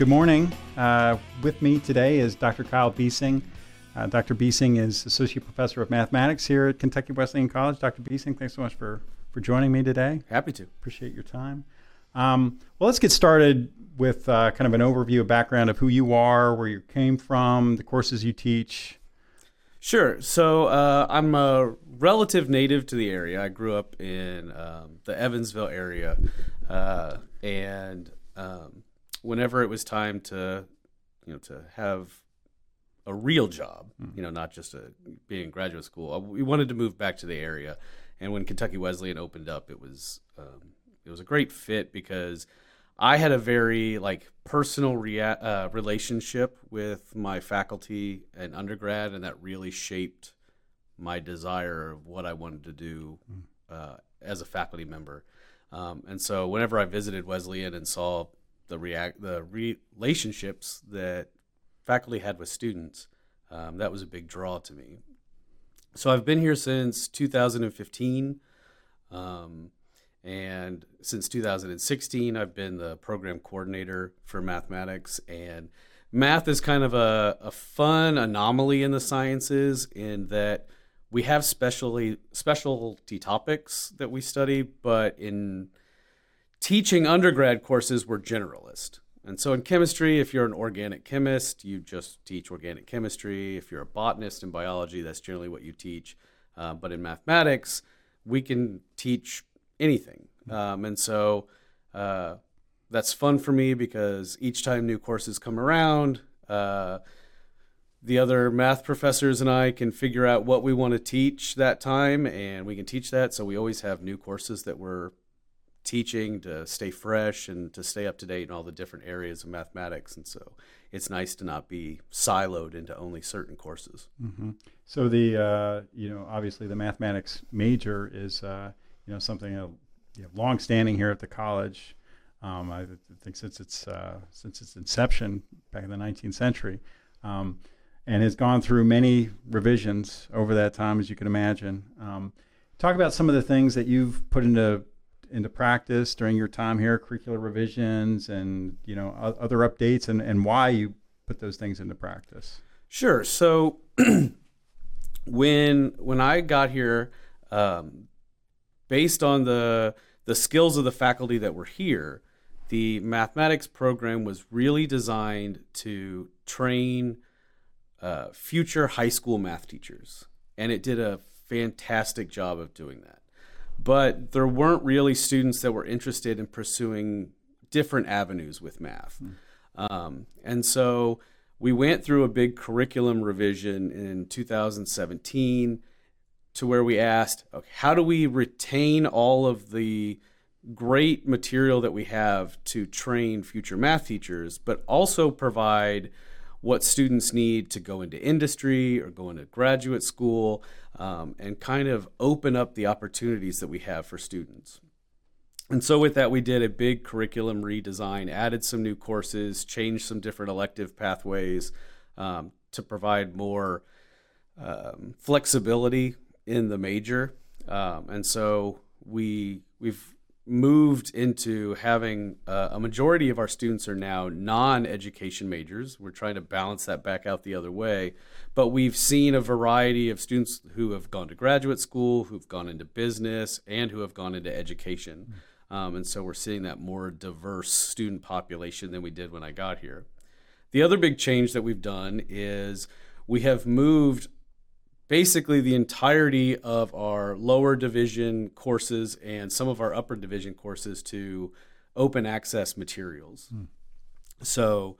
good morning. Uh, with me today is Dr. Kyle Biesing. Uh, Dr. Biesing is Associate Professor of Mathematics here at Kentucky Wesleyan College. Dr. Biesing, thanks so much for, for joining me today. Happy to. Appreciate your time. Um, well, let's get started with uh, kind of an overview, a background of who you are, where you came from, the courses you teach. Sure. So uh, I'm a relative native to the area. I grew up in um, the Evansville area, uh, and um, whenever it was time to, you know, to have a real job, mm. you know, not just a, being in graduate school, uh, we wanted to move back to the area. And when Kentucky Wesleyan opened up, it was um, it was a great fit because I had a very like personal rea- uh, relationship with my faculty and undergrad, and that really shaped my desire of what I wanted to do hmm. uh, as a faculty member. Um, and so, whenever I visited Wesleyan and saw the react the re- relationships that faculty had with students, um, that was a big draw to me. So I've been here since 2015. Um, and since 2016, I've been the program coordinator for mathematics. And math is kind of a, a fun anomaly in the sciences in that we have specially specialty topics that we study, but in teaching undergrad courses, we're generalist. And so in chemistry, if you're an organic chemist, you just teach organic chemistry. If you're a botanist in biology, that's generally what you teach. Uh, but in mathematics, we can teach anything. Um, and so uh, that's fun for me because each time new courses come around, uh, the other math professors and I can figure out what we want to teach that time, and we can teach that. So we always have new courses that we're teaching to stay fresh and to stay up to date in all the different areas of mathematics. And so it's nice to not be siloed into only certain courses. Mm-hmm. So the uh, you know obviously the mathematics major is uh, you know something uh, you know, long standing here at the college. Um, I think since its uh, since its inception back in the 19th century, um, and has gone through many revisions over that time, as you can imagine. Um, talk about some of the things that you've put into into practice during your time here, curricular revisions, and you know other updates, and, and why you put those things into practice. Sure. So when when I got here, um, based on the the skills of the faculty that were here, the mathematics program was really designed to train uh, future high school math teachers, and it did a fantastic job of doing that. But there weren't really students that were interested in pursuing different avenues with math. Mm. Um, and so we went through a big curriculum revision in 2017 to where we asked, okay, how do we retain all of the great material that we have to train future math teachers, but also provide what students need to go into industry or go into graduate school um, and kind of open up the opportunities that we have for students. And so, with that, we did a big curriculum redesign, added some new courses, changed some different elective pathways um, to provide more um, flexibility in the major, um, and so we we've moved into having uh, a majority of our students are now non-education majors. We're trying to balance that back out the other way, but we've seen a variety of students who have gone to graduate school, who've gone into business, and who have gone into education. Um, and so we're seeing that more diverse student population than we did when I got here. The other big change that we've done is we have moved basically the entirety of our lower division courses and some of our upper division courses to open access materials. Hmm. So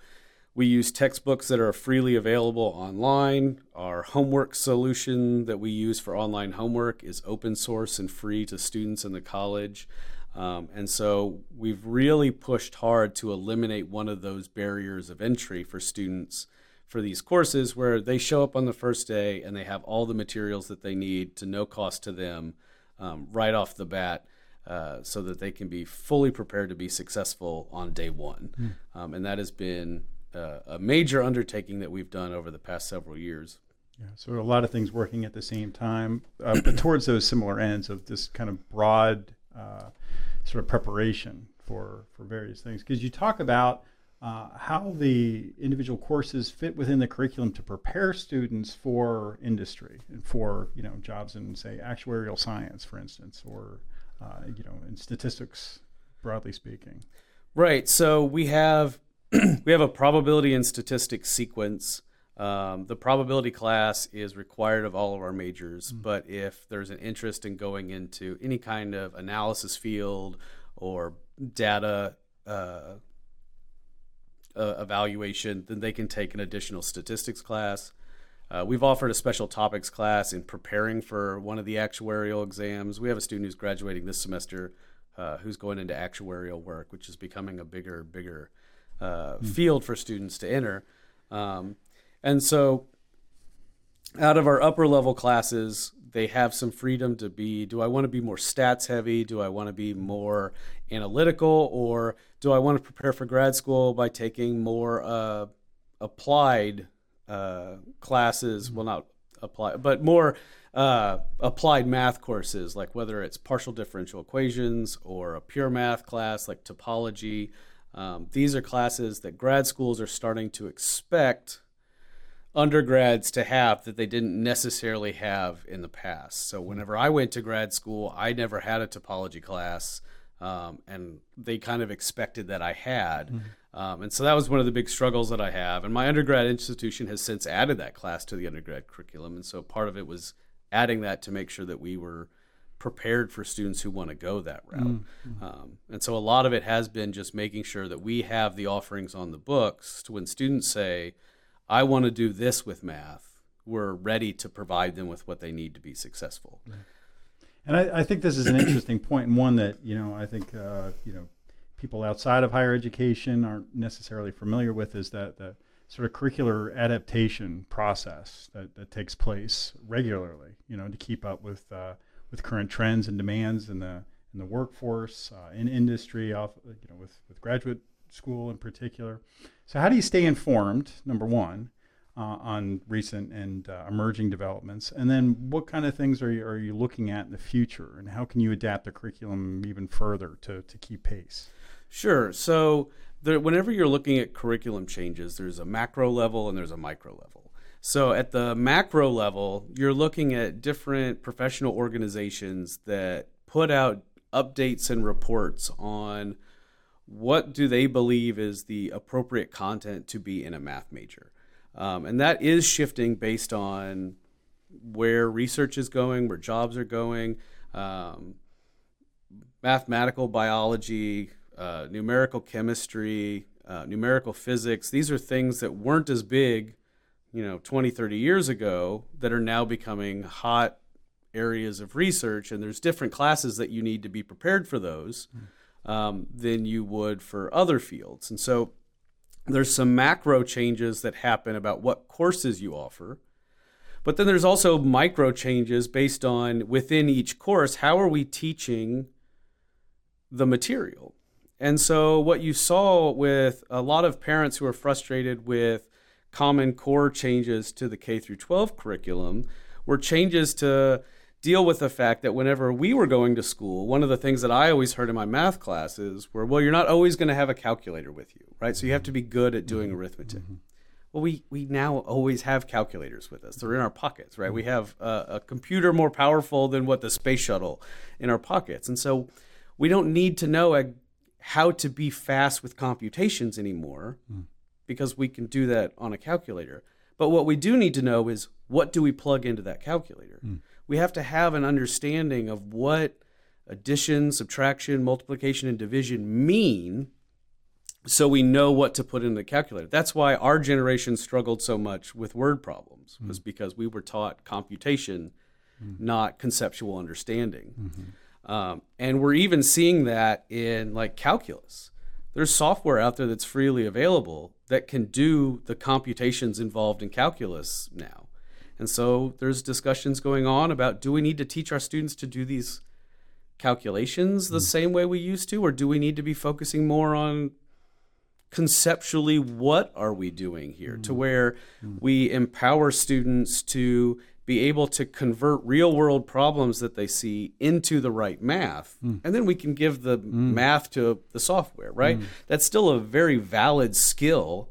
we use textbooks that are freely available online. Our homework solution that we use for online homework is open source and free to students in the college. Um, and so we've really pushed hard to eliminate one of those barriers of entry for students for these courses where they show up on the first day and they have all the materials that they need to no cost to them um, right off the bat. Uh, so that they can be fully prepared to be successful on day one. Mm. Um, and that has been uh, a major undertaking that we've done over the past several years. Yeah, so a lot of things working at the same time, uh, but towards those similar ends of this kind of broad uh, sort of preparation for for various things. Because you talk about uh, how the individual courses fit within the curriculum to prepare students for industry and for you know jobs in say actuarial science, for instance, or uh, you know in statistics, broadly speaking. Right. So we have we have a probability and statistics sequence. Um, the probability class is required of all of our majors, mm-hmm. but if there's an interest in going into any kind of analysis field or data uh, uh, evaluation, then they can take an additional statistics class. Uh, we've offered a special topics class in preparing for one of the actuarial exams. We have a student who's graduating this semester uh, who's going into actuarial work, which is becoming a bigger, bigger mm. field for students to enter. Um, and so, out of our upper level classes, they have some freedom to be do I want to be more stats heavy? Do I want to be more analytical? Or do I want to prepare for grad school by taking more uh, applied uh, classes? Well, not applied, but more uh, applied math courses, like whether it's partial differential equations or a pure math class like topology. Um, these are classes that grad schools are starting to expect undergrads to have that they didn't necessarily have in the past. So whenever I went to grad school, I never had a topology class, um, and they kind of expected that I had. Mm-hmm. Um, and so that was one of the big struggles that I have. And my undergrad institution has since added that class to the undergrad curriculum, and so part of it was adding that to make sure that we were prepared for students who want to go that route. Mm-hmm. Um, and so a lot of it has been just making sure that we have the offerings on the books to when students say, I want to do this with math, we're ready to provide them with what they need to be successful. And I, I, think this is an interesting point, and one that you know I think uh, you know people outside of higher education aren't necessarily familiar with is that the sort of curricular adaptation process that, that takes place regularly. You know, to keep up with uh, with current trends and demands in the in the workforce, uh, in industry, off you know with with graduate school in particular. So, how do you stay informed, number one, uh, on recent and uh, emerging developments? And then, what kind of things are you, are you looking at in the future? And how can you adapt the curriculum even further to, to keep pace? Sure. So, there, whenever you're looking at curriculum changes, there's a macro level and there's a micro level. So, at the macro level, you're looking at different professional organizations that put out updates and reports on what do they believe is the appropriate content to be in a math major? Um, and that is shifting based on where research is going, where jobs are going, um, mathematical biology, uh, numerical chemistry, uh, numerical physics. These are things that weren't as big, you know, 20, 30 years ago that are now becoming hot areas of research. And there's different classes that you need to be prepared for those. Mm um, than you would for other fields. And so there's some macro changes that happen about what courses you offer. But then there's also micro changes based on within each course, how are we teaching the material? And so, what you saw with a lot of parents who are frustrated with Common Core changes to the K through 12 curriculum were changes to deal with the fact that whenever we were going to school, one of the things that I always heard in my math classes were, well, you're not always going to have a calculator with you, right? So you have to be good at doing mm-hmm. arithmetic. Mm-hmm. Well, we, we now always have calculators with us. They're in our pockets, right? We mm-hmm. have a, a computer more powerful than what the space shuttle in our pockets. And so we don't need to know a, how to be fast with computations anymore mm. because we can do that on a calculator. But what we do need to know is what do we plug into that calculator? Mm we have to have an understanding of what addition, subtraction, multiplication, and division mean so we know what to put in the calculator. That's why our generation struggled so much with word problems, mm was because we were taught computation, mm not conceptual understanding. Mm-hmm. Um, and we're even seeing that in like calculus. There's software out there that's freely available that can do the computations involved in calculus now. And so there's discussions going on about do we need to teach our students to do these calculations the mm. same way we used to, or do we need to be focusing more on conceptually what are we doing here mm. to where mm. we empower students to be able to convert real world problems that they see into the right math. Mm. And then we can give the math to the software, right? That's still a very valid skill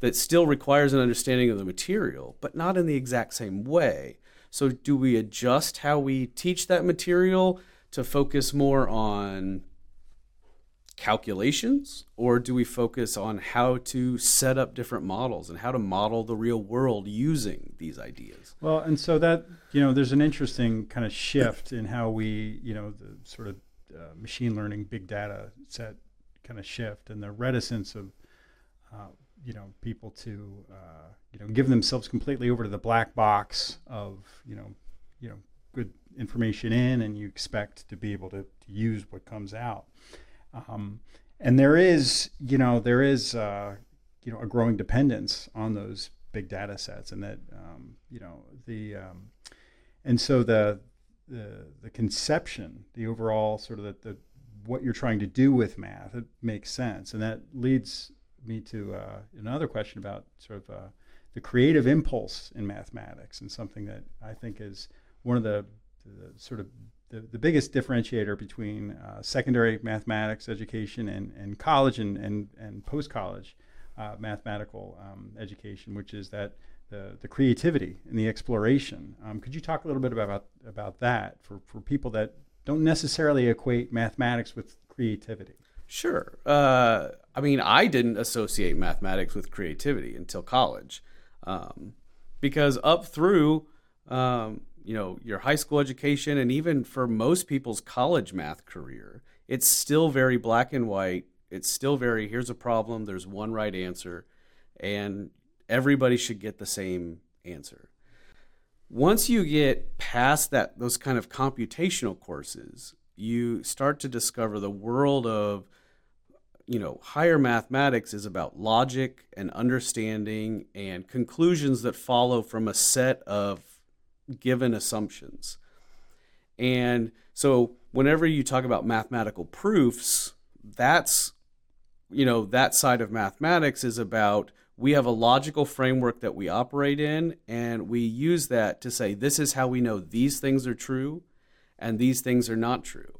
that still requires an understanding of the material, but not in the exact same way. So, do we adjust how we teach that material to focus more on calculations, or do we focus on how to set up different models and how to model the real world using these ideas? Well, and so that you know, there's an interesting kind of shift in how we, you know, the sort of uh, machine learning, big data set kind of shift, and the reticence of, uh, you know, people to, uh, you know, give themselves completely over to the black box of, you know, you know, good information in, and you expect to be able to, to use what comes out. Um, and there is, you know, there is, uh, you know, a growing dependence on those big data sets, and that, um, you know, the, um, and so the, the, the conception, the overall sort of the, the, what you're trying to do with math, it makes sense, and that leads me to uh, another question about sort of uh, the creative impulse in mathematics, and something that I think is one of the, the sort of the, the biggest differentiator between uh, secondary mathematics education and, and college and, and, and post college uh, mathematical um, education, which is that the, the creativity and the exploration. Um, could you talk a little bit about, about that for, for people that don't necessarily equate mathematics with creativity? Sure. Uh, I mean, I didn't associate mathematics with creativity until college, um, because up through um, you know your high school education and even for most people's college math career, it's still very black and white. It's still very here's a problem. There's one right answer, and everybody should get the same answer. Once you get past that those kind of computational courses, you start to discover the world of you know, higher mathematics is about logic and understanding and conclusions that follow from a set of given assumptions. And so whenever you talk about mathematical proofs, that's you know, that side of mathematics is about we have a logical framework that we operate in and we use that to say this is how we know these things are true and these things are not true.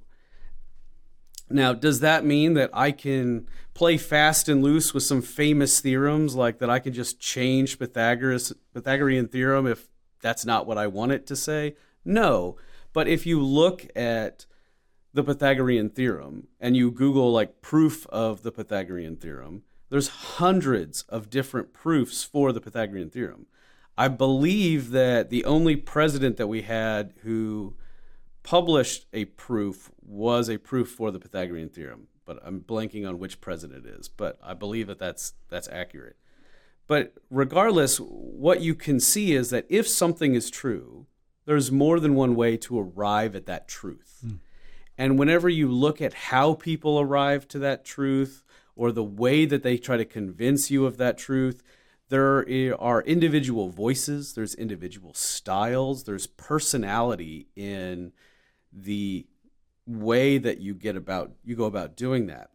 Now, does that mean that I can play fast and loose with some famous theorems, like that I can just change Pythagoras Pythagorean theorem if that's not what I want it to say? No. But if you look at the Pythagorean theorem and you Google like proof of the Pythagorean theorem, there's hundreds of different proofs for the Pythagorean theorem. I believe that the only president that we had who published a proof was a proof for the Pythagorean theorem, but I'm blanking on which president it is. But I believe that that's that's accurate. But regardless, what you can see is that if something is true, there's more than one way to arrive at that truth. Mm. And whenever you look at how people arrive to that truth or the way that they try to convince you of that truth, there are individual voices, there's individual styles, there's personality in the way that you get about you go about doing that.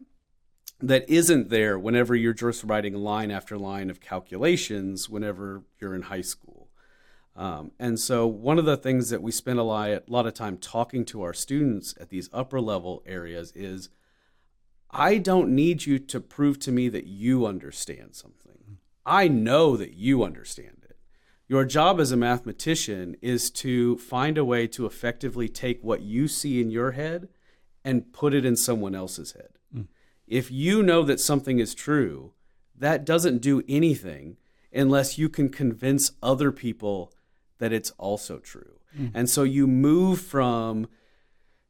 That isn't there whenever you're just writing line after line of calculations whenever you're in high school. Um, and so one of the things that we spend a lot, a lot of time talking to our students at these upper level areas is i don't need you to prove to me that you understand something i know that you understand it. your job as a mathematician is to find a way to effectively take what you see in your head and put it in someone else's head. Mm. If you know that something is true, that doesn't do anything unless you can convince other people that it's also true. Mm. And so you move from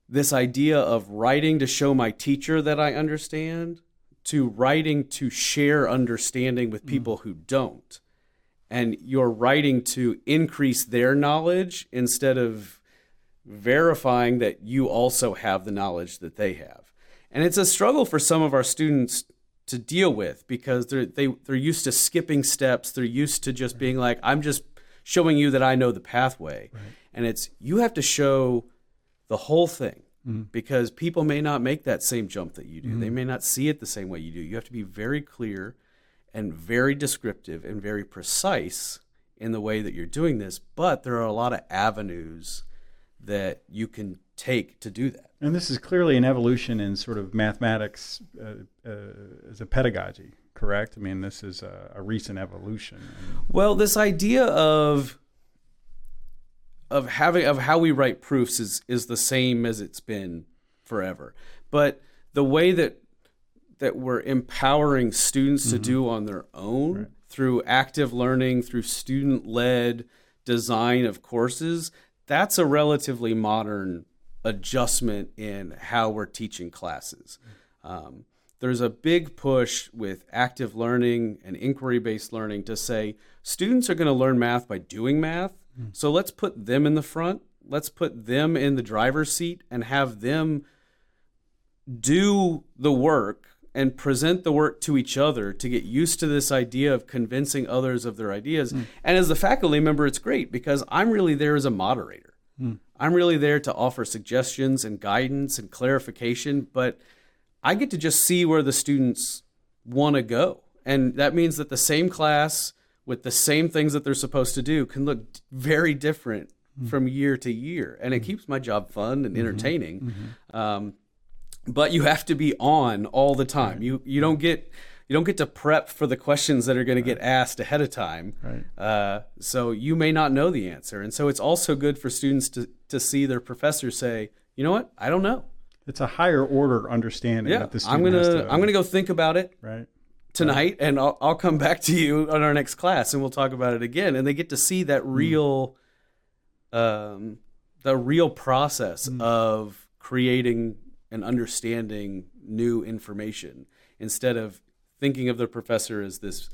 this idea of writing to show my teacher that I understand to writing to share understanding with people mm. who don't and you're writing to increase their knowledge instead of verifying that you also have the knowledge that they have. And it's a struggle for some of our students to deal with because they're they, they're used to skipping steps. They're used to just being like, I'm just showing you that I know the pathway. Right. And it's you have to show the whole thing mm-hmm. because people may not make that same jump that you do. Mm-hmm. They may not see it the same way you do. You have to be very clear and very descriptive and very precise in the way that you're doing this, but there are a lot of avenues that you can take to do that. And this is clearly an evolution in sort of mathematics uh, uh, as a pedagogy, correct? I mean, this is a, a recent evolution. Well, this idea of of having of how we write proofs is is the same as it's been forever. But the way that that we're empowering students mm-hmm. to do on their own right. through active learning, through student led design of courses, that's a relatively modern adjustment in how we're teaching classes. Um, there's a big push with active learning and inquiry based learning to say students are going to learn math by doing math. Mm. So let's put them in the front. Let's put them in the driver's seat and have them do the work and present the work to each other to get used to this idea of convincing others of their ideas. Mm. And as a faculty member, it's great because I'm really there as a moderator. Mm. I'm really there to offer suggestions and guidance and clarification, but I get to just see where the students want to go. And that means that the same class with the same things that they're supposed to do can look very different mm. from year to year. And it mm. keeps my job fun and mm-hmm. entertaining. Mm-hmm. Um, but you have to be on all the time. Right. You you don't get you don't get to prep for the questions that are going right. to get asked ahead of time. Right. Uh, so you may not know the answer, and so it's also good for students to to see their professor say, you know what, I don't know. It's a higher order understanding. Yeah, I'm gonna to, I'm gonna go think about it. Right. Tonight, and I'll, I'll come back to you on our next class, and we'll talk about it again. And they get to see that hmm. real, mm. um, the real process mm. of creating and understanding new information instead of thinking of the professor as this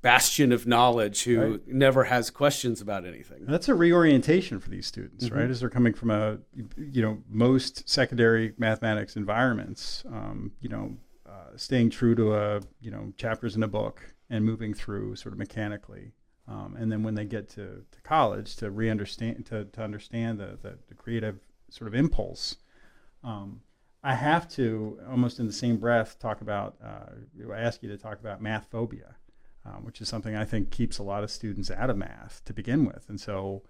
bastion of knowledge who right. never has questions about anything. That's a reorientation for these students, mm-hmm. right? As they're coming from a, you know, most secondary mathematics environments, um, you know, uh, staying true to a, you know, chapters in a book and moving through sort of mechanically. Um, and then when they get to, to college, to re-understand, to, to understand the, the, the creative sort of impulse um, I have to almost in the same breath talk about. Uh, ask you to talk about math phobia, um, which is something I think keeps a lot of students out of math to begin with, and so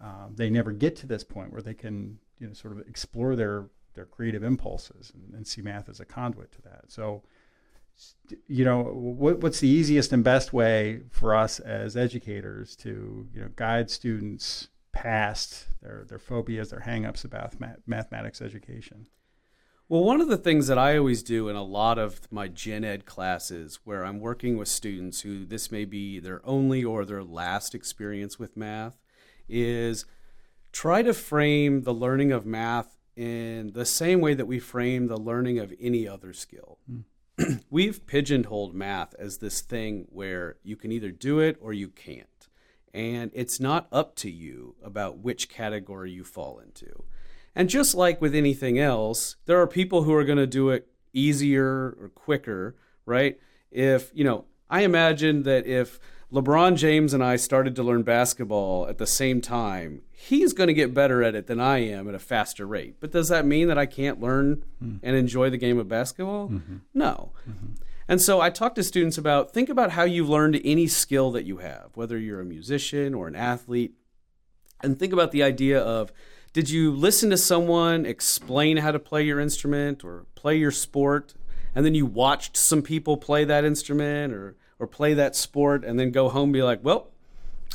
um, they never get to this point where they can, you know, sort of explore their their creative impulses and, and see math as a conduit to that. So, you know, what, what's the easiest and best way for us as educators to, you know, guide students past their their phobias, their hangups about math, mathematics education? Well, one of the things that I always do in a lot of my gen ed classes where I'm working with students who this may be their only or their last experience with math is try to frame the learning of math in the same way that we frame the learning of any other skill. Mm. We've pigeonholed math as this thing where you can either do it or you can't. And it's not up to you about which category you fall into. And just like with anything else, there are people who are going to do it easier or quicker, right? If, you know, I imagine that if LeBron James and I started to learn basketball at the same time, he's going to get better at it than I am at a faster rate. But does that mean that I can't learn mm. and enjoy the game of basketball? Mm-hmm. No. Mm-hmm. And so I talk to students about think about how you've learned any skill that you have, whether you're a musician or an athlete, and think about the idea of did you listen to someone explain how to play your instrument or play your sport and then you watched some people play that instrument or or play that sport and then go home and be like well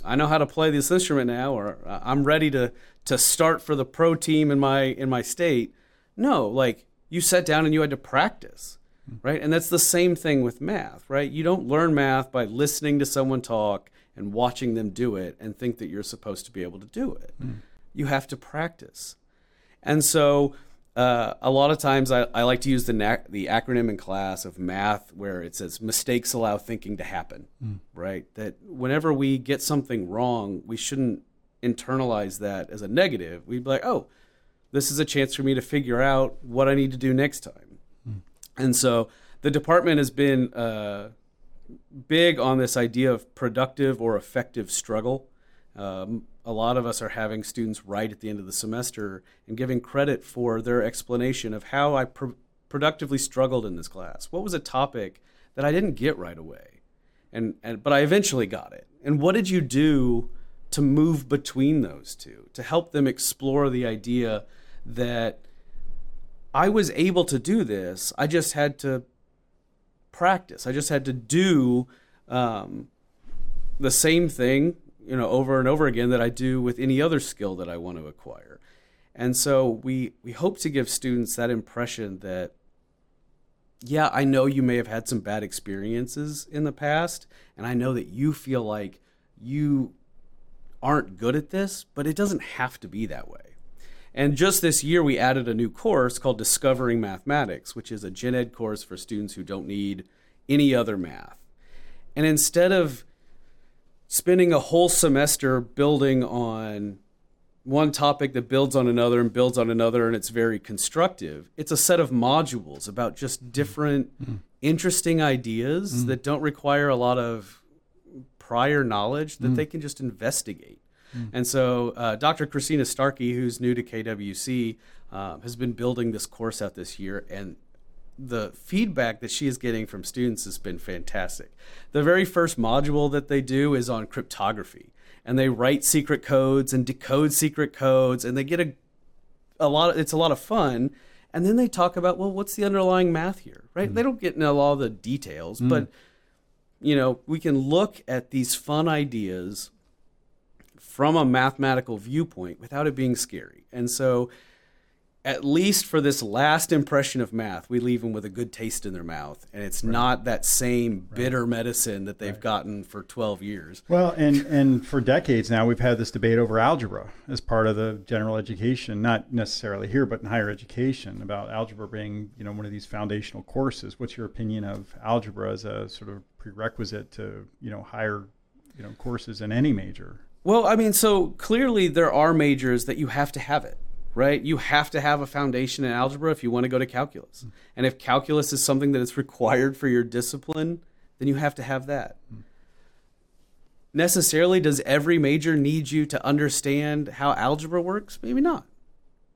i know how to play this instrument now or i'm ready to to start for the pro team in my in my state. No like you sat down and you had to practice right? And that's the same thing with math right? You don't learn math by listening to someone talk and watching them do it and think that you're supposed to be able to do it. Mm you have to practice. And so uh, a lot of times I, I like to use the, na- the acronym in class of math where it says mistakes allow thinking to happen, mm. right? That whenever we get something wrong, we shouldn't internalize that as a negative. We'd be like, oh, this is a chance for me to figure out what I need to do next time. Mm. And so the department has been uh, big on this idea of productive or effective struggle. Um, a lot of us are having students write at the end of the semester and giving credit for their explanation of how I pr- productively struggled in this class. What was a topic that I didn't get right away? And, and but I eventually got it. And what did you do to move between those two, to help them explore the idea that I was able to do this. I just had to practice. I just had to do um, the same thing, you know, over and over again that I do with any other skill that I want to acquire. And so we we hope to give students that impression that yeah, I know you may have had some bad experiences in the past, and I know that you feel like you aren't good at this, but it doesn't have to be that way. And just this year, we added a new course called Discovering Mathematics, which is a gen ed course for students who don't need any other math. And instead of spending a whole semester building on one topic that builds on another and builds on another, and it's very constructive, it's a set of modules about just different mm-hmm. interesting ideas mm-hmm. that don't require a lot of prior knowledge that mm-hmm. they can just investigate. Mm. And so, uh, Dr. Christina Starkey, who's new to KWC, uh, has been building this course out this year, and the feedback that she is getting from students has been fantastic. The very first module that they do is on cryptography, and they write secret codes and decode secret codes, and they get a a lot. Of, it's a lot of fun. And then they talk about, well, what's the underlying math here, right? Mm. They don't get into all the details, mm. but you know, we can look at these fun ideas from a mathematical viewpoint without it being scary. And so, at least for this last impression of math, we leave them with a good taste in their mouth, and it's right. not that same bitter right. medicine that they've right. gotten for 12 years. Well, and and for decades now, we've had this debate over algebra as part of the general education, not necessarily here, but in higher education, about algebra being you know one of these foundational courses. What's your opinion of algebra as a sort of prerequisite to you know higher you know courses in any major? Well, I mean, so clearly there are majors that you have to have it, right? You have to have a foundation in algebra if you want to go to calculus. Mm. And if calculus is something that is required for your discipline, then you have to have that. Mm. Necessarily, does every major need you to understand how algebra works? Maybe not,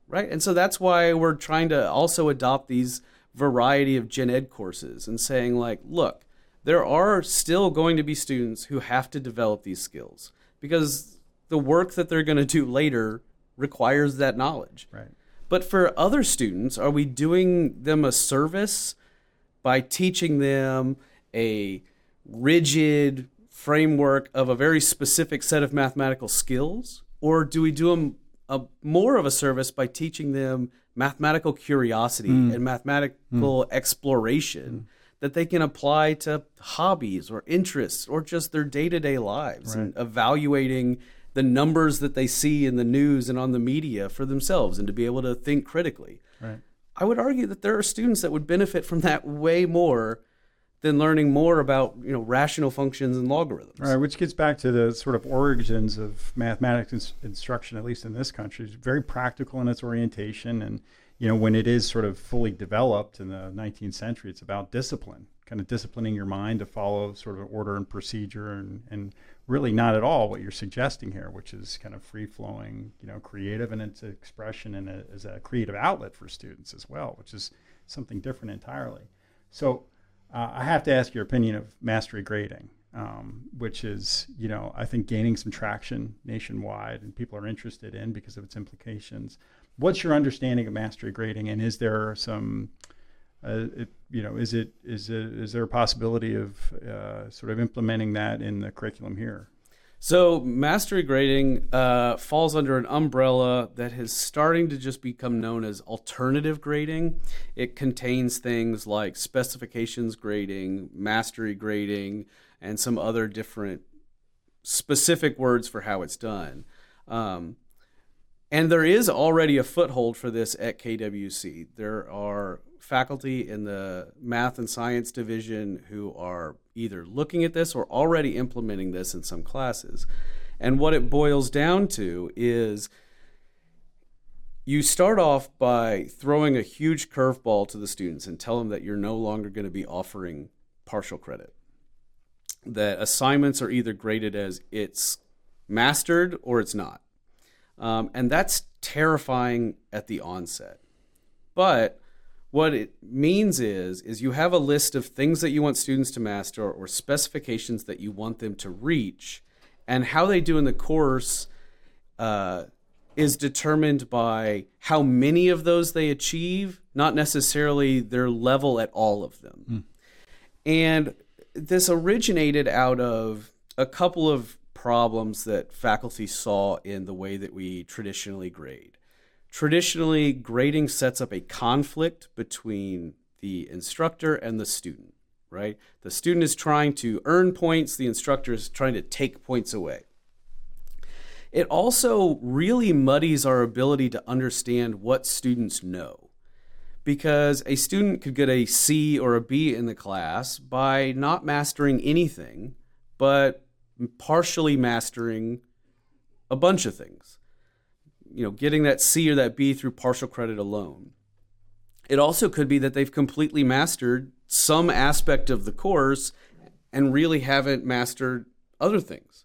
right? And so that's why we're trying to also adopt these variety of gen ed courses and saying, like, look, there are still going to be students who have to develop these skills because the work that they're going to do later requires that knowledge. Right. But for other students, are we doing them a service by teaching them a rigid framework of a very specific set of mathematical skills? Or do we do them a, more of a service by teaching them mathematical curiosity mm. and mathematical mm. exploration that they can apply to hobbies or interests or just their day-to-day lives right. and evaluating the numbers that they see in the news and on the media for themselves and to be able to think critically. Right. I would argue that there are students that would benefit from that way more than learning more about you know rational functions and logarithms. Right, which gets back to the sort of origins of mathematics instruction, at least in this country. is very practical in its orientation, and you know, when it is sort of fully developed in the 19th century, it's about discipline, kind of disciplining your mind to follow sort of order and procedure, and, and really not at all what you're suggesting here, which is kind of free flowing, you know, creative in its expression and a, as a creative outlet for students as well, which is something different entirely. So uh, I have to ask your opinion of mastery grading. Um, which is, you know, I think gaining some traction nationwide and people are interested in because of its implications what's your understanding of mastery grading, and is there some, uh, it, you know, is it is it is there a possibility of uh, sort of implementing that in the curriculum here? So mastery grading uh, falls under an umbrella that is starting to just become known as alternative grading. It contains things like specifications grading, mastery grading, and some other different specific words for how it's done. Um, and there is already a foothold for this at KWC. There are faculty in the math and science division who are either looking at this or already implementing this in some classes. And what it boils down to is you start off by throwing a huge curveball to the students and tell them that you're no longer going to be offering partial credit. That assignments are either graded as it's mastered or it's not. Um, and that's terrifying at the onset. But what it means is is you have a list of things that you want students to master or specifications that you want them to reach and how they do in the course uh, is determined by how many of those they achieve, not necessarily their level at all of them. Mm. And this originated out of a couple of problems that faculty saw in the way that we traditionally grade. Traditionally, grading sets up a conflict between the instructor and the student, right? The student is trying to earn points, the instructor is trying to take points away. It also really muddies our ability to understand what students know. Because a student could get a C or a B in the class by not mastering anything, but partially mastering a bunch of things. You know, getting that C or that B through partial credit alone. It also could be that they've completely mastered some aspect of the course and really haven't mastered other things.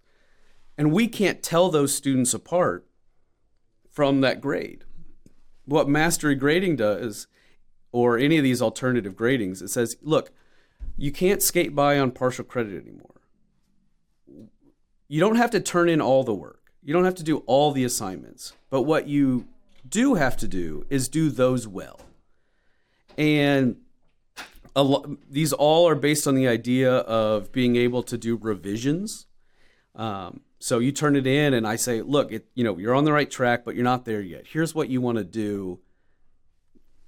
And we can't tell those students apart from that grade. What mastery grading does, or any of these alternative gradings, it says, look, you can't skate by on partial credit anymore. You don't have to turn in all the work. You don't have to do all the assignments. But what you do have to do is do those well. And lo- these all are based on the idea of being able to do revisions. Um, so you turn it in, and I say, look, it, you know, you're on the right track, but you're not there yet. Here's what you want to do.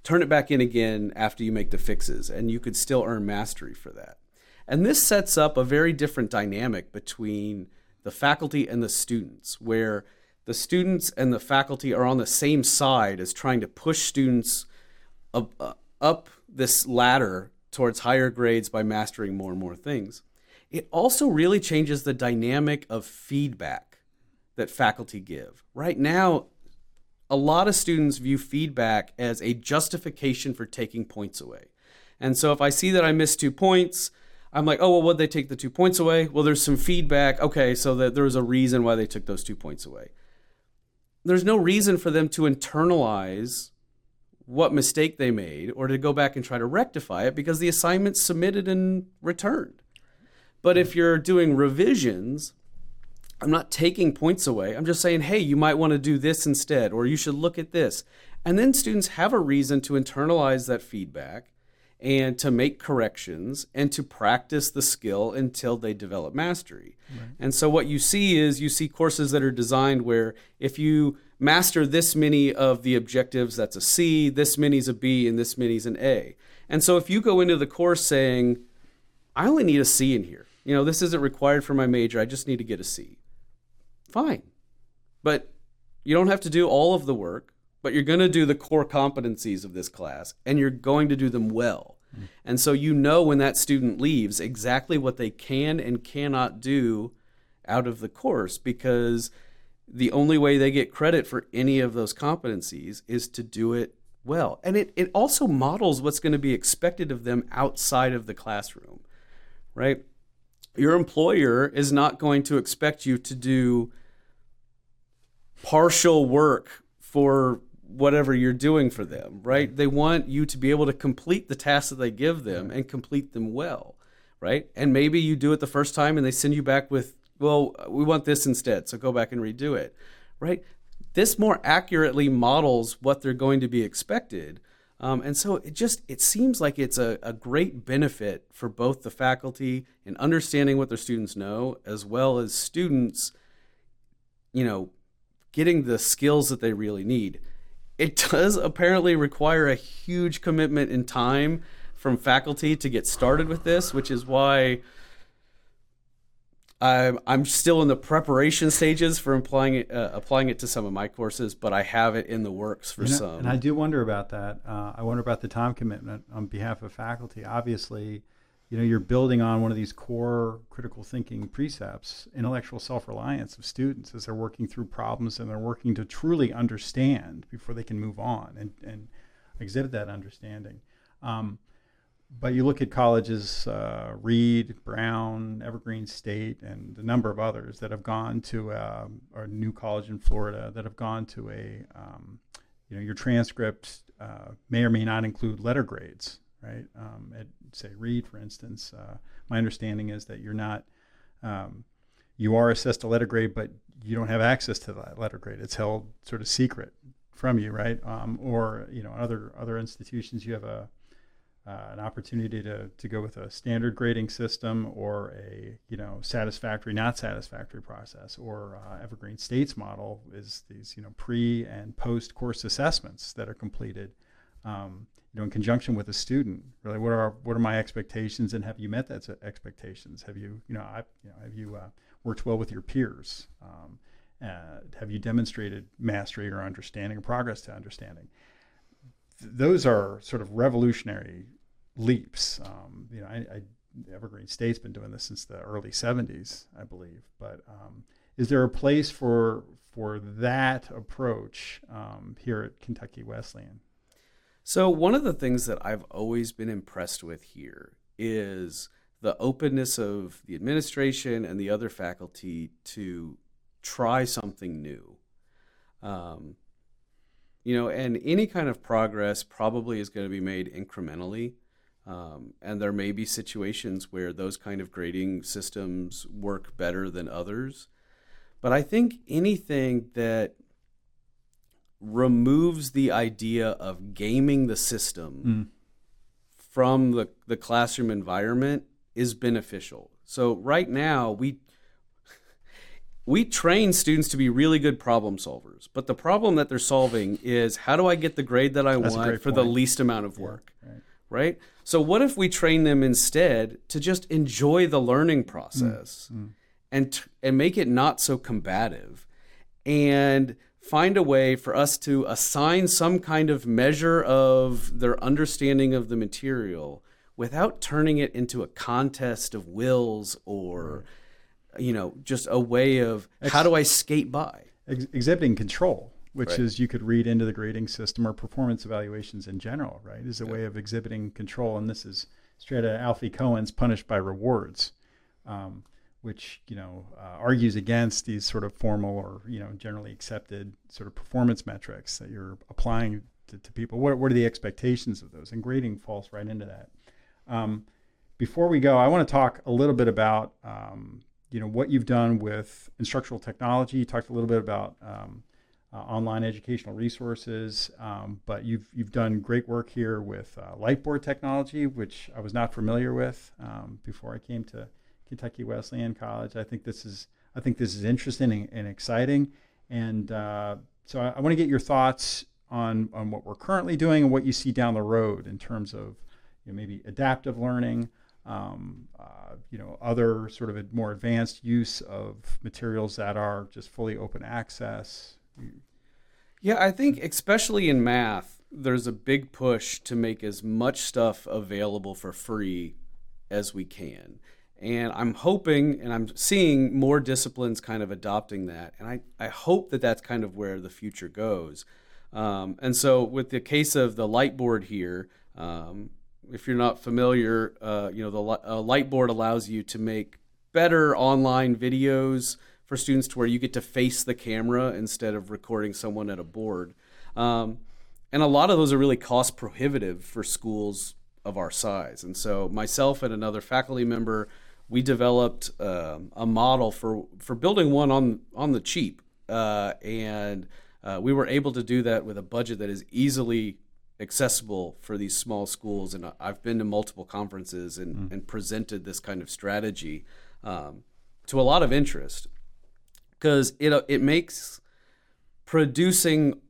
Turn it back in again after you make the fixes, and you could still earn mastery for that. And this sets up a very different dynamic between the faculty and the students, where the students and the faculty are on the same side as trying to push students up, uh, up this ladder towards higher grades by mastering more and more things it also really changes the dynamic of feedback that faculty give. Right now, a lot of students view feedback as a justification for taking points away. And so if I see that I missed two points, I'm like, oh, well, what'd they take the two points away? Well, there's some feedback. Okay, so that there was a reason why they took those two points away. There's no reason for them to internalize what mistake they made or to go back and try to rectify it because the assignment's submitted and returned. But if you're doing revisions, I'm not taking points away. I'm just saying, hey, you might want to do this instead, or you should look at this. And then students have a reason to internalize that feedback and to make corrections and to practice the skill until they develop mastery. Right. And so what you see is you see courses that are designed where if you master this many of the objectives, that's a C, this many is a B, and this many is an A. And so if you go into the course saying, I only need a C in here, you know, this isn't required for my major. I just need to get a C. Fine. But you don't have to do all of the work, but you're going to do the core competencies of this class and you're going to do them well. Mm. And so you know when that student leaves exactly what they can and cannot do out of the course because the only way they get credit for any of those competencies is to do it well. And it, it also models what's going to be expected of them outside of the classroom, right? your employer is not going to expect you to do partial work for whatever you're doing for them, right? They want you to be able to complete the tasks that they give them and complete them well, right? And maybe you do it the first time and they send you back with, well, we want this instead, so go back and redo it, right? This more accurately models what they're going to be expected um, and so it just it seems like it's a, a great benefit for both the faculty in understanding what their students know, as well as students, you know, getting the skills that they really need. It does apparently require a huge commitment in time from faculty to get started with this, which is why I'm, I'm still in the preparation stages for applying it, uh, applying it to some of my courses, but I have it in the works for and some. I, and I do wonder about that. Uh, I wonder about the time commitment on behalf of faculty. Obviously, you know, you're building on one of these core critical thinking precepts, intellectual self-reliance of students as they're working through problems and they're working to truly understand before they can move on and, and exhibit that understanding. Um, but you look at colleges, uh, Reed, Brown, Evergreen State, and a number of others that have gone to uh, a new college in Florida that have gone to a, um, you know, your transcript uh, may or may not include letter grades, right? Um, at say Reed, for instance, uh, my understanding is that you're not, um, you are assessed a letter grade, but you don't have access to that letter grade. It's held sort of secret from you, right? Um, or you know, other other institutions, you have a uh, an opportunity to, to go with a standard grading system or a you know satisfactory not satisfactory process or uh, evergreen states model is these you know pre and post course assessments that are completed um, you know in conjunction with a student really what are what are my expectations and have you met those expectations have you you know I you know have you uh, worked well with your peers um, uh, have you demonstrated mastery or understanding or progress to understanding those are sort of revolutionary leaps. Um, you know, I, I, Evergreen State's been doing this since the early '70s, I believe. But um, is there a place for for that approach um, here at Kentucky Wesleyan? So one of the things that I've always been impressed with here is the openness of the administration and the other faculty to try something new. Um, you know, and any kind of progress probably is going to be made incrementally. Um, and there may be situations where those kind of grading systems work better than others. But I think anything that removes the idea of gaming the system mm. from the, the classroom environment is beneficial. So right now we we train students to be really good problem solvers, but the problem that they're solving is how do I get the grade that I That's want for point. the least amount of work, yeah, right. right. So what if we train them instead to just enjoy the learning process mm, mm. and and make it not so combative, and find a way for us to assign some kind of measure of their understanding of the material without turning it into a contest of wills or. You know, just a way of how do I skate by? Ex- exhibiting control, which right. is you could read into the grading system or performance evaluations in general, right? Is a yeah. way of exhibiting control, and this is straight out of Alfie Kohn's "Punished by Rewards," um, which you know uh, argues against these sort of formal or you know generally accepted sort of performance metrics that you're applying to, to people. What, what are the expectations of those? And grading falls right into that. Um, before we go, I want to talk a little bit about um, you know what you've done with instructional technology. You talked a little bit about um, uh, online educational resources, um, but you've you've done great work here with uh, Lightboard technology, which I was not familiar with um, before I came to Kentucky Wesleyan College. I think this is I think this is interesting and, exciting, and uh, so I, I want to get your thoughts on on what we're currently doing and what you see down the road in terms of you know, maybe adaptive learning um, uh, you know, other sort of a more advanced use of materials that are just fully open access. Yeah, I think especially in math, there's a big push to make as much stuff available for free as we can. And I'm hoping and I'm seeing more disciplines kind of adopting that. And I, I hope that that's kind of where the future goes. Um, and so, with the case of the Lightboard here, um, if you're not familiar, uh, you know the uh, Lightboard allows you to make better online videos for students to where you get to face the camera instead of recording someone at a board. Um, and a lot of those are really cost prohibitive for schools of our size. And so myself and another faculty member, we developed uh, a model for for building one on on the cheap, uh, and uh, we were able to do that with a budget that is easily accessible for these small schools. And I've been to multiple conferences and, mm. and presented this kind of strategy um, to a lot of interest because it, it makes producing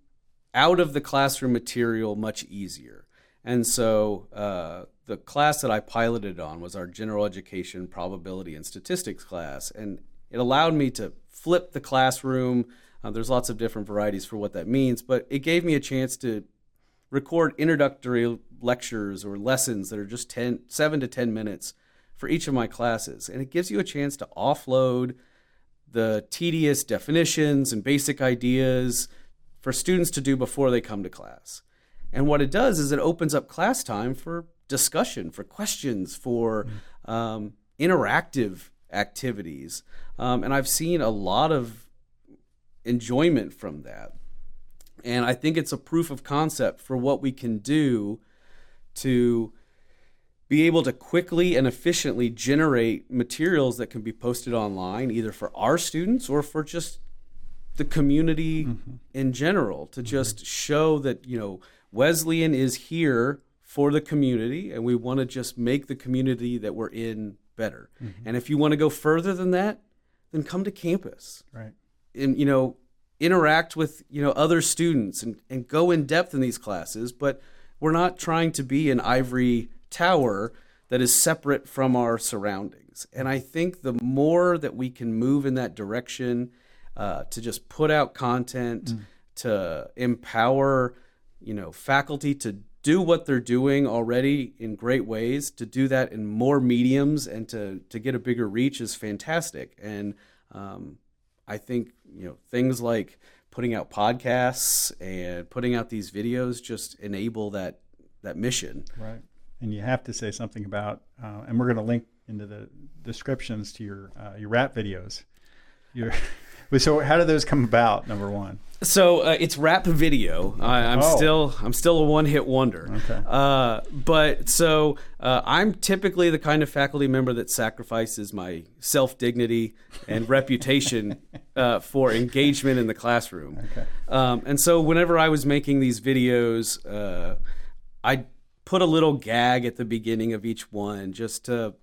out of the classroom material much easier. And so uh, the class that I piloted on was our general education probability and statistics class. And it allowed me to flip the classroom. Uh, there's lots of different varieties for what that means, but it gave me a chance to record introductory lectures or lessons that are just 10, 7 to 10 minutes for each of my classes. And it gives you a chance to offload the tedious definitions and basic ideas for students to do before they come to class. And what it does is it opens up class time for discussion, for questions, for mm-hmm. um, interactive activities. Um, and I've seen a lot of enjoyment from that. And I think it's a proof of concept for what we can do to be able to quickly and efficiently generate materials that can be posted online, either for our students or for just the community mm-hmm. in general, to mm-hmm. just show that, you know, Wesleyan is here for the community and we want to just make the community that we're in better. Mm-hmm. And if you want to go further than that, then come to campus. Right. And, you know, interact with, you know, other students and, and go in depth in these classes. But we're not trying to be an ivory tower that is separate from our surroundings. And I think the more that we can move in that direction uh, to just put out content, mm. to empower, you know, faculty to do what they're doing already in great ways, to do that in more mediums and to, to get a bigger reach is fantastic. And um, I think, you know, things like putting out podcasts and putting out these videos just enable that that mission. Right and you have to say something about, uh, and we're going to link into the descriptions to your uh, your rap videos. Your, so how did those come about? Number one. So uh, it's rap video. I, am oh. still I'm still a one hit wonder. Okay. Uh, but so uh, I'm typically the kind of faculty member that sacrifices my self dignity and reputation uh, for engagement in the classroom. Okay. Um, and so whenever I was making these videos, I put a little gag at the beginning of each one just to,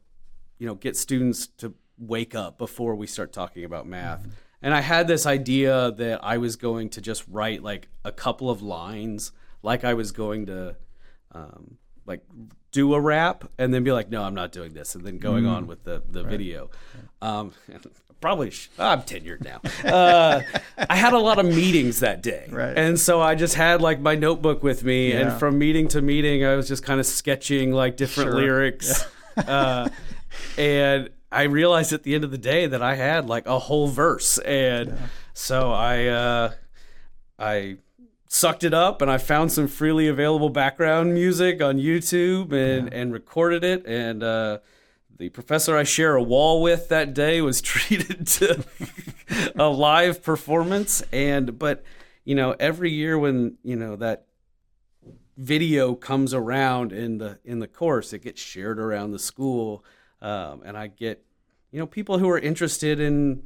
you know, get students to wake up before we start talking about math. Mm-hmm. And I had this idea that I was going to just write like a couple of lines, like I was going to, um, like do a rap, and then be like, no, I'm not doing this, and then going mm. on with the the right. video. Um, probably sh- I'm tenured now. Uh, I had a lot of meetings that day, right. and so I just had like my notebook with me, yeah. and from meeting to meeting, I was just kind of sketching like different sure. lyrics, yeah. uh, and I realized at the end of the day that I had like a whole verse, and yeah. so I uh, I sucked it up and I found some freely available background music on YouTube and and recorded it and uh, the professor I share a wall with that day was treated to a live performance and but you know every year when you know that video comes around in the in the course it gets shared around the school um, and I get you know people who are interested in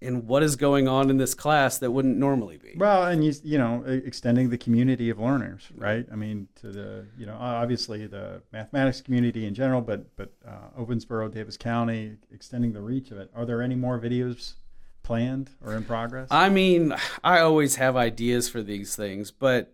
in what is going on in this class that wouldn't normally be. Well, and you you know extending the community of learners, right? I mean, to the you know obviously the mathematics community in general, but but uh, Owensboro, Daviess County, extending the reach of it. Are there any more videos planned or in progress? I mean, I always have ideas for these things, but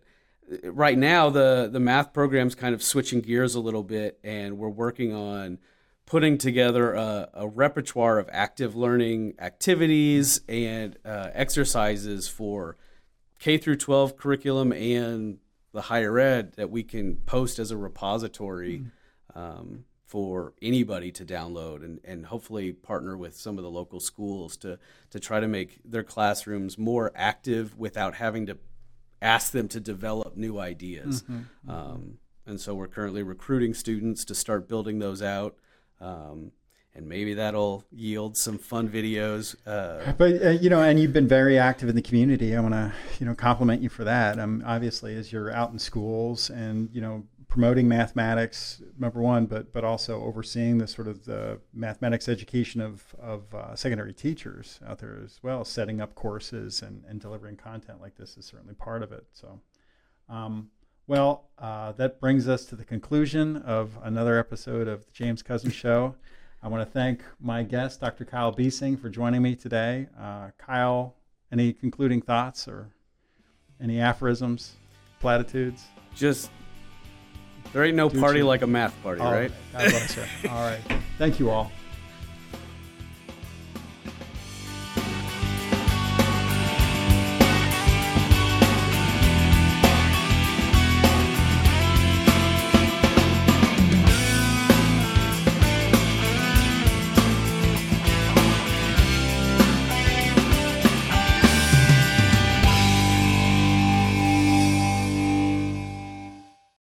right now the the math program's kind of switching gears a little bit, and we're working on putting together a, a, repertoire of active learning activities and uh, exercises for K through 12 curriculum and the higher ed that we can post as a repository mm-hmm. um, for anybody to download and, and hopefully partner with some of the local schools to, to try to make their classrooms more active without having to ask them to develop new ideas. Mm-hmm. Um, and so we're currently recruiting students to start building those out. Um, and maybe that'll yield some fun videos. Uh, but uh, you know, and you've been very active in the community. I want to you know compliment you for that. Um, obviously, as you're out in schools and you know promoting mathematics, number one, but but also overseeing the sort of the mathematics education of of uh, secondary teachers out there as well, setting up courses and and delivering content like this is certainly part of it. So. Um, well, uh, that brings us to the conclusion of another episode of the James Couzens Show. I want to thank my guest, Dr. Kyle Biesing, for joining me today. Uh, Kyle, any concluding thoughts or any aphorisms, platitudes? Just there ain't no party like a math party, right? God bless you. all right. Thank you all.